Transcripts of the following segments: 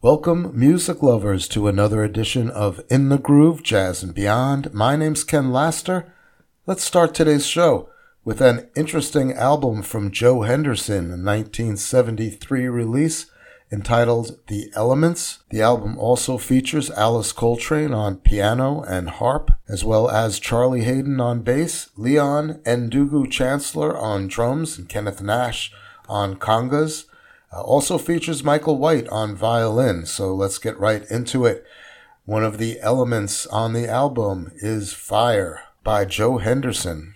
Welcome, music lovers, to another edition of In the Groove Jazz and Beyond. My name's Ken Laster. Let's start today's show with an interesting album from Joe Henderson, a 1973 release entitled The Elements. The album also features Alice Coltrane on piano and harp, as well as Charlie Haden on bass, Leon Ndugu Chancler on drums, and Kenneth Nash on congas. Uh, also features Michael White on violin, so let's get right into it. One of the elements on the album is Fire by Joe Henderson.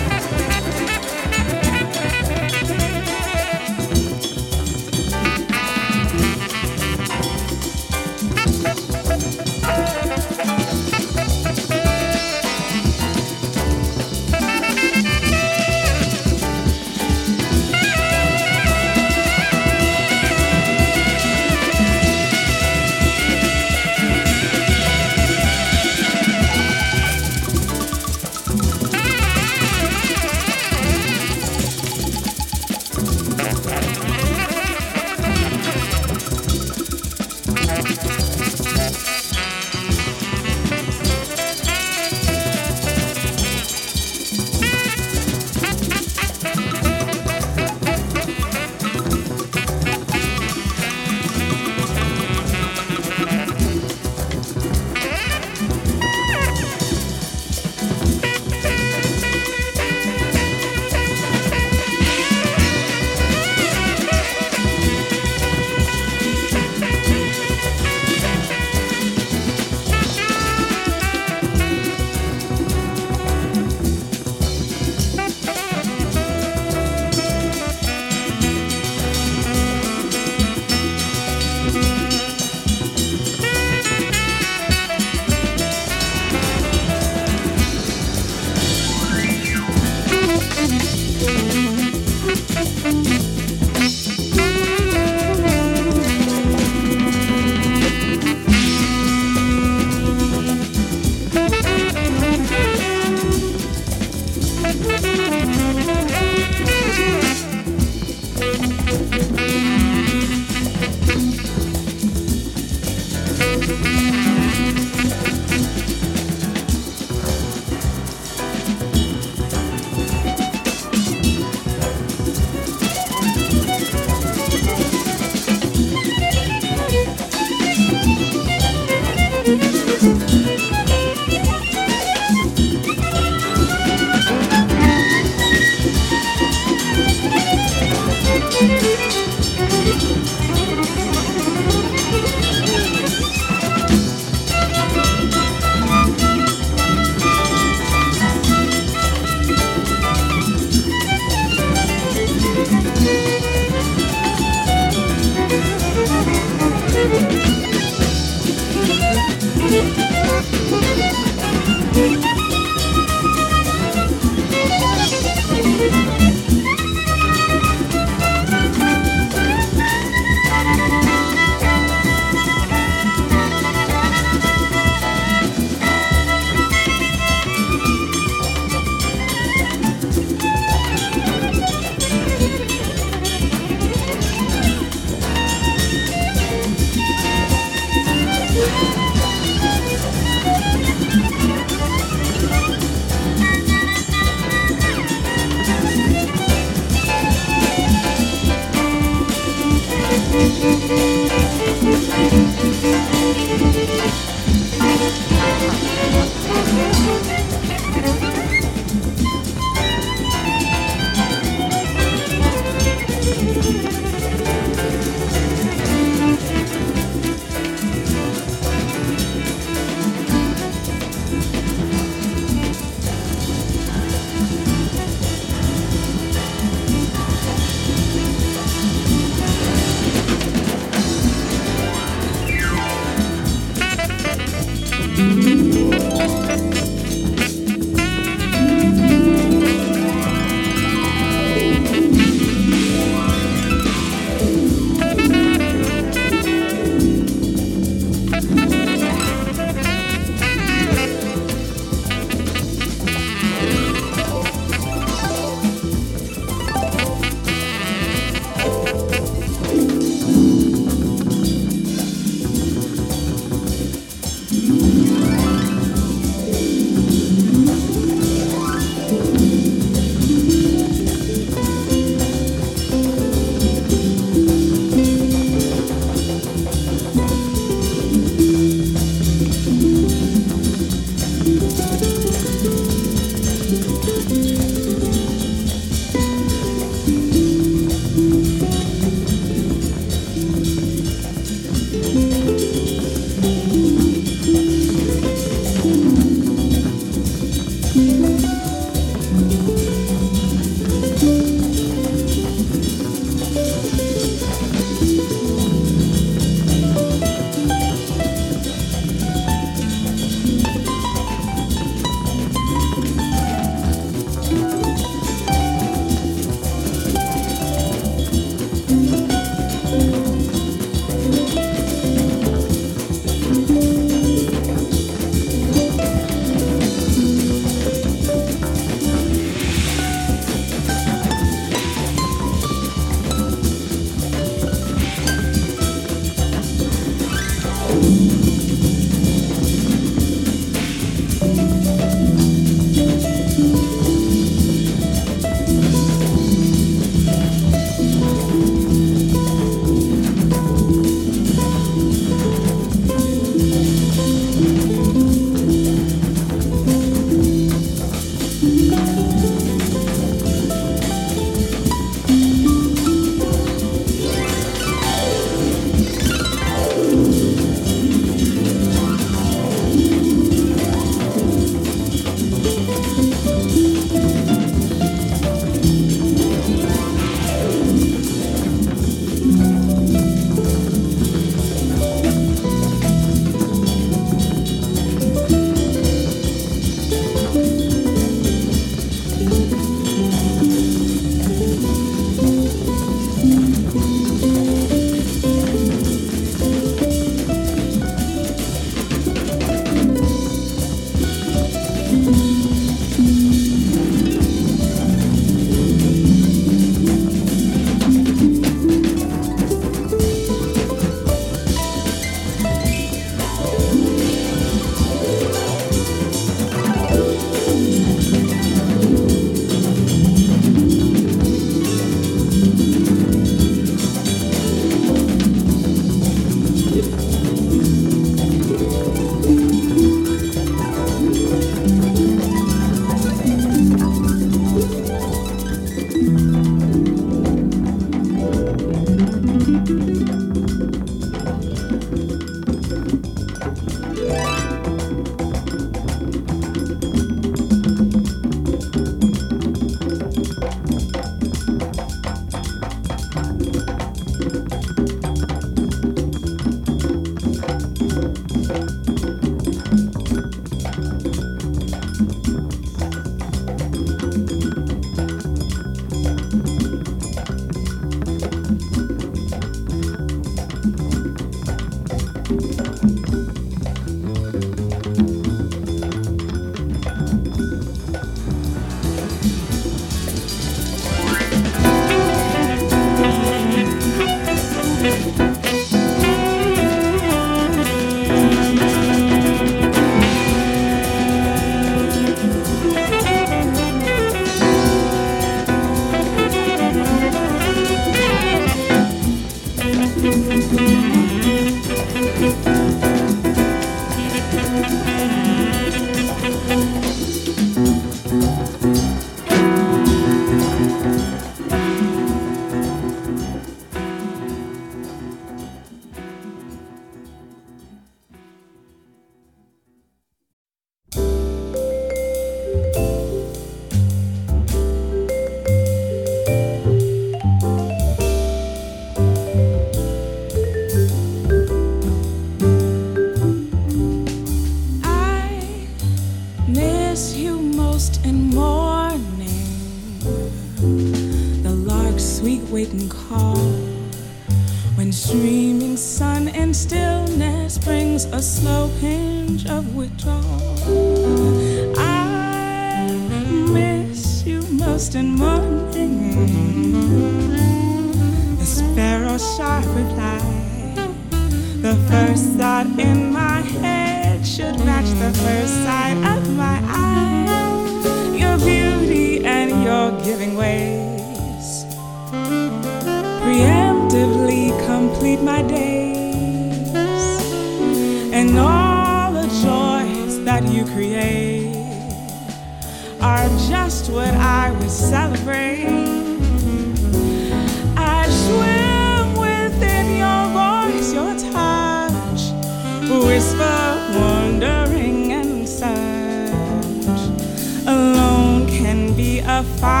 The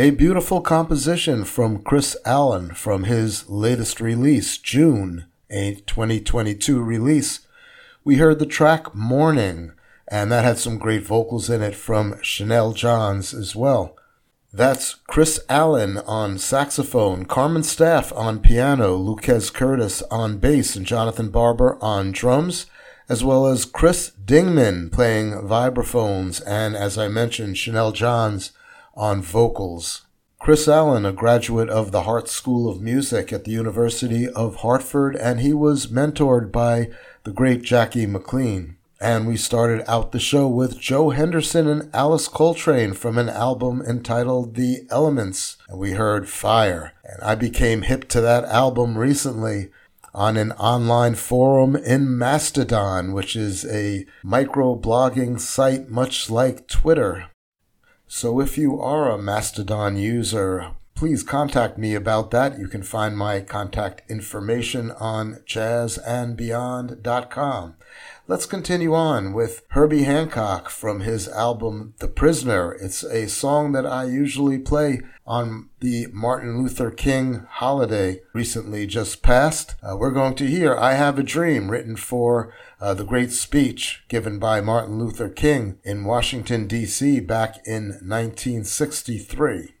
A beautiful composition from Chris Allen from his latest release, June, a 2022 release. We heard the track Morning, and that had some great vocals in it from Shenel Johns as well. That's Chris Allen on saxophone, Carmen Staaf on piano, Luques Curtis on bass, and Jonathan Barber on drums, as well as Chris Dingman playing vibraphones, and as I mentioned, Shenel Johns on vocals. Chris Allen, a graduate of the Hart School of Music at the University of Hartford, and he was mentored by the great Jackie McLean. And we started out the show with Joe Henderson and Alice Coltrane from an album entitled The Elements. And we heard Fire. And I became hip to that album recently on an online forum in Mastodon, which is a micro blogging site much like Twitter. So if you are a Mastodon user, please contact me about that. You can find my contact information on jazzandbeyond.com. Let's continue on with Herbie Hancock from his album The Prisoner. It's a song that I usually play on the Martin Luther King holiday recently just passed. Uh, we're going to hear I Have a Dream, written for uh, the great speech given by Martin Luther King in Washington, D.C. back in 1963.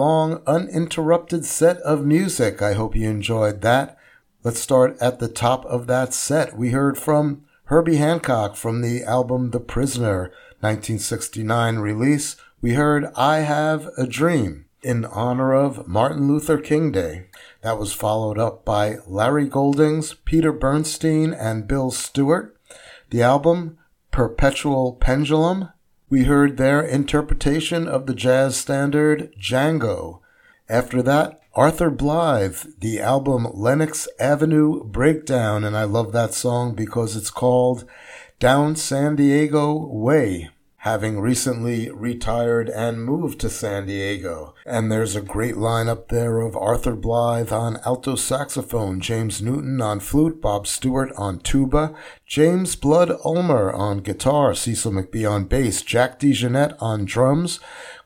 long, uninterrupted set of music. I hope you enjoyed that. Let's start at the top of that set. We heard from Herbie Hancock from the album The Prisoner, 1969 release. We heard I Have a Dream in honor of Martin Luther King Day. That was followed up by Larry Goldings, Peter Bernstein, and Bill Stewart. The album Perpetual Pendulum. We heard their interpretation of the jazz standard Django. After that, Arthur Blythe, the album Lenox Avenue Breakdown, and I love that song because it's called Down San Diego Way having recently retired and moved to San Diego. And there's a great lineup there of Arthur Blythe on alto saxophone, James Newton on flute, Bob Stewart on tuba, James Blood Ulmer on guitar, Cecil McBee on bass, Jack DeJohnette on drums,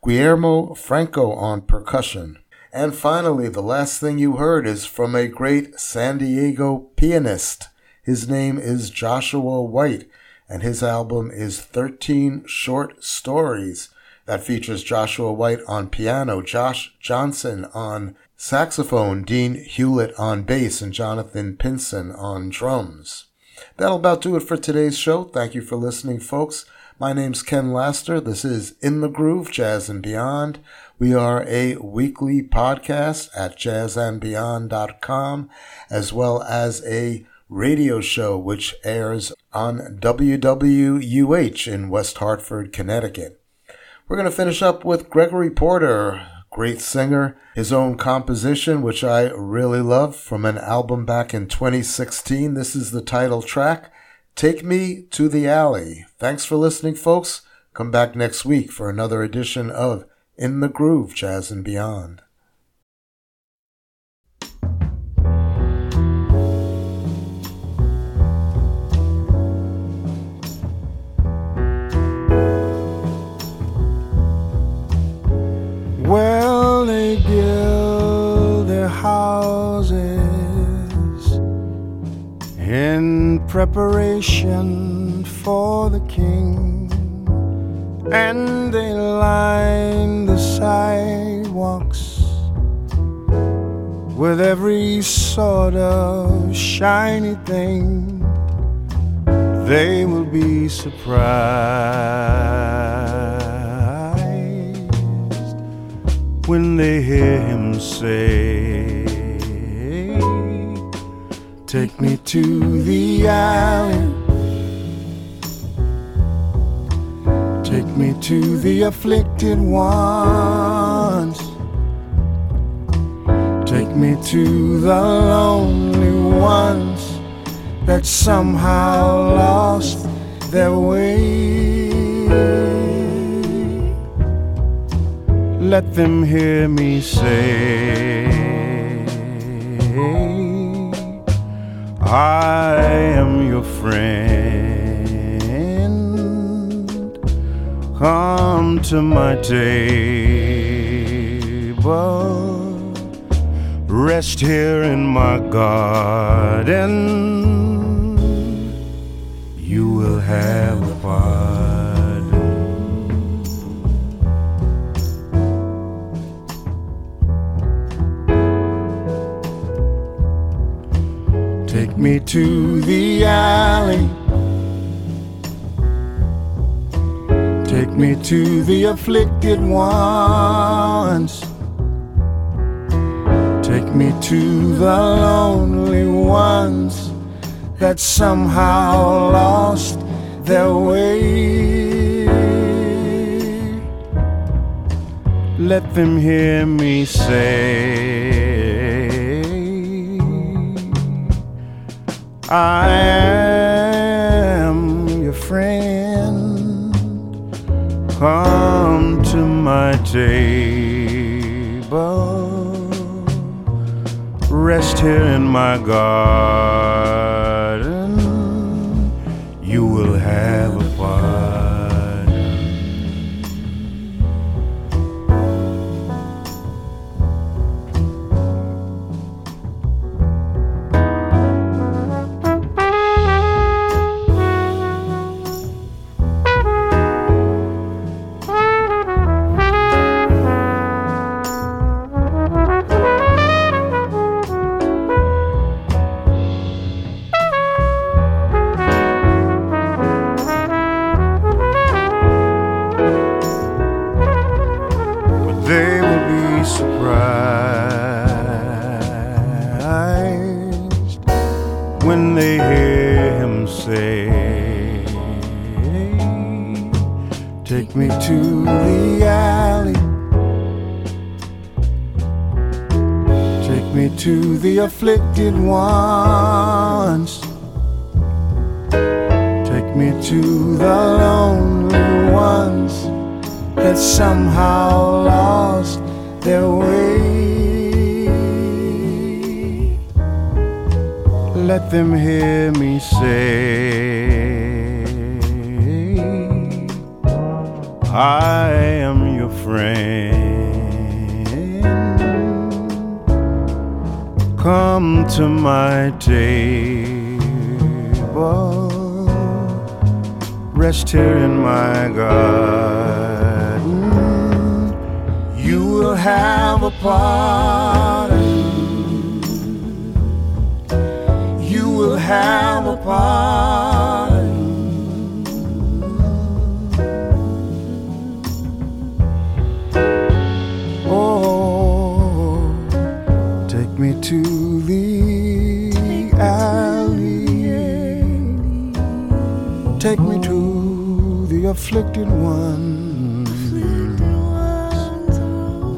Guillermo Franco on percussion. And finally, the last thing you heard is from a great San Diego pianist. His name is Joshua White and his album is 13 Short Stories that features Joshua White on piano, Josh Johnson on saxophone, Dean Hulett on bass, and Jonathan Pinson on drums. That'll about do it for today's show. Thank you for listening, folks. My name's Ken Laster. This is In the Groove, Jazz and Beyond. We are a weekly podcast at jazzandbeyond.com, as well as a radio show which airs on WWUH in West Hartford, Connecticut. We're going to finish up with Gregory Porter, great singer, his own composition, which I really love from an album back in 2016. This is the title track, Take Me to the Alley. Thanks for listening, folks. Come back next week for another edition of In the Groove Jazz and Beyond. Well, they build their houses in preparation for the king, and they line the sidewalks with every sort of shiny thing. They will be surprised when they hear him say, Take me to the alley. Take me to the afflicted ones. Take me to the lonely ones that somehow lost their way let them hear me say, I am your friend. Come to my table, rest here in my garden. You will have a party. Take me to the alley. Take me to the afflicted ones. Take me to the lonely ones that somehow lost their way. Let them hear me say, I am your friend. Come to my table. Rest here in my garden.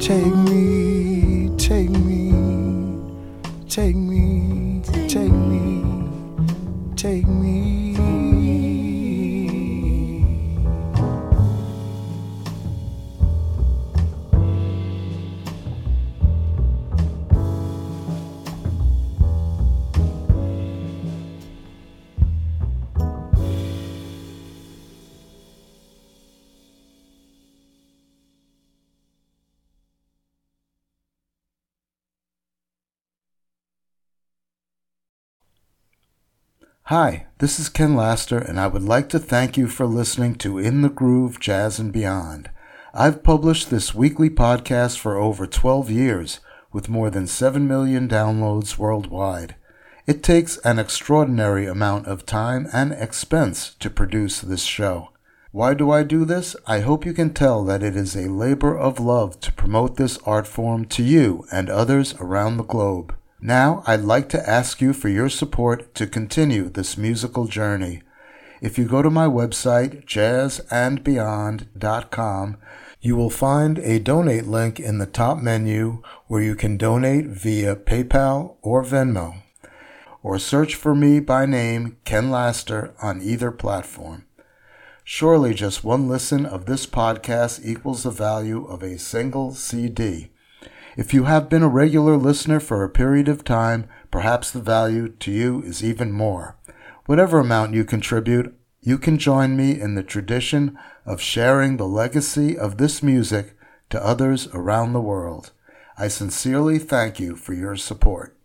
Take me, take me, take me, Hi, this is Ken Laster, and I would like to thank you for listening to In the Groove Jazz and Beyond. I've published this weekly podcast for over 12 years, with more than 7 million downloads worldwide. It takes an extraordinary amount of time and expense to produce this show. Why do I do this? I hope you can tell that it is a labor of love to promote this art form to you and others around the globe. Now, I'd like to ask you for your support to continue this musical journey. If you go to my website, jazzandbeyond.com, you will find a donate link in the top menu where you can donate via PayPal or Venmo, or search for me by name, Ken Laster, on either platform. Surely just one listen of this podcast equals the value of a single CD. If you have been a regular listener for a period of time, perhaps the value to you is even more. Whatever amount you contribute, you can join me in the tradition of sharing the legacy of this music to others around the world. I sincerely thank you for your support.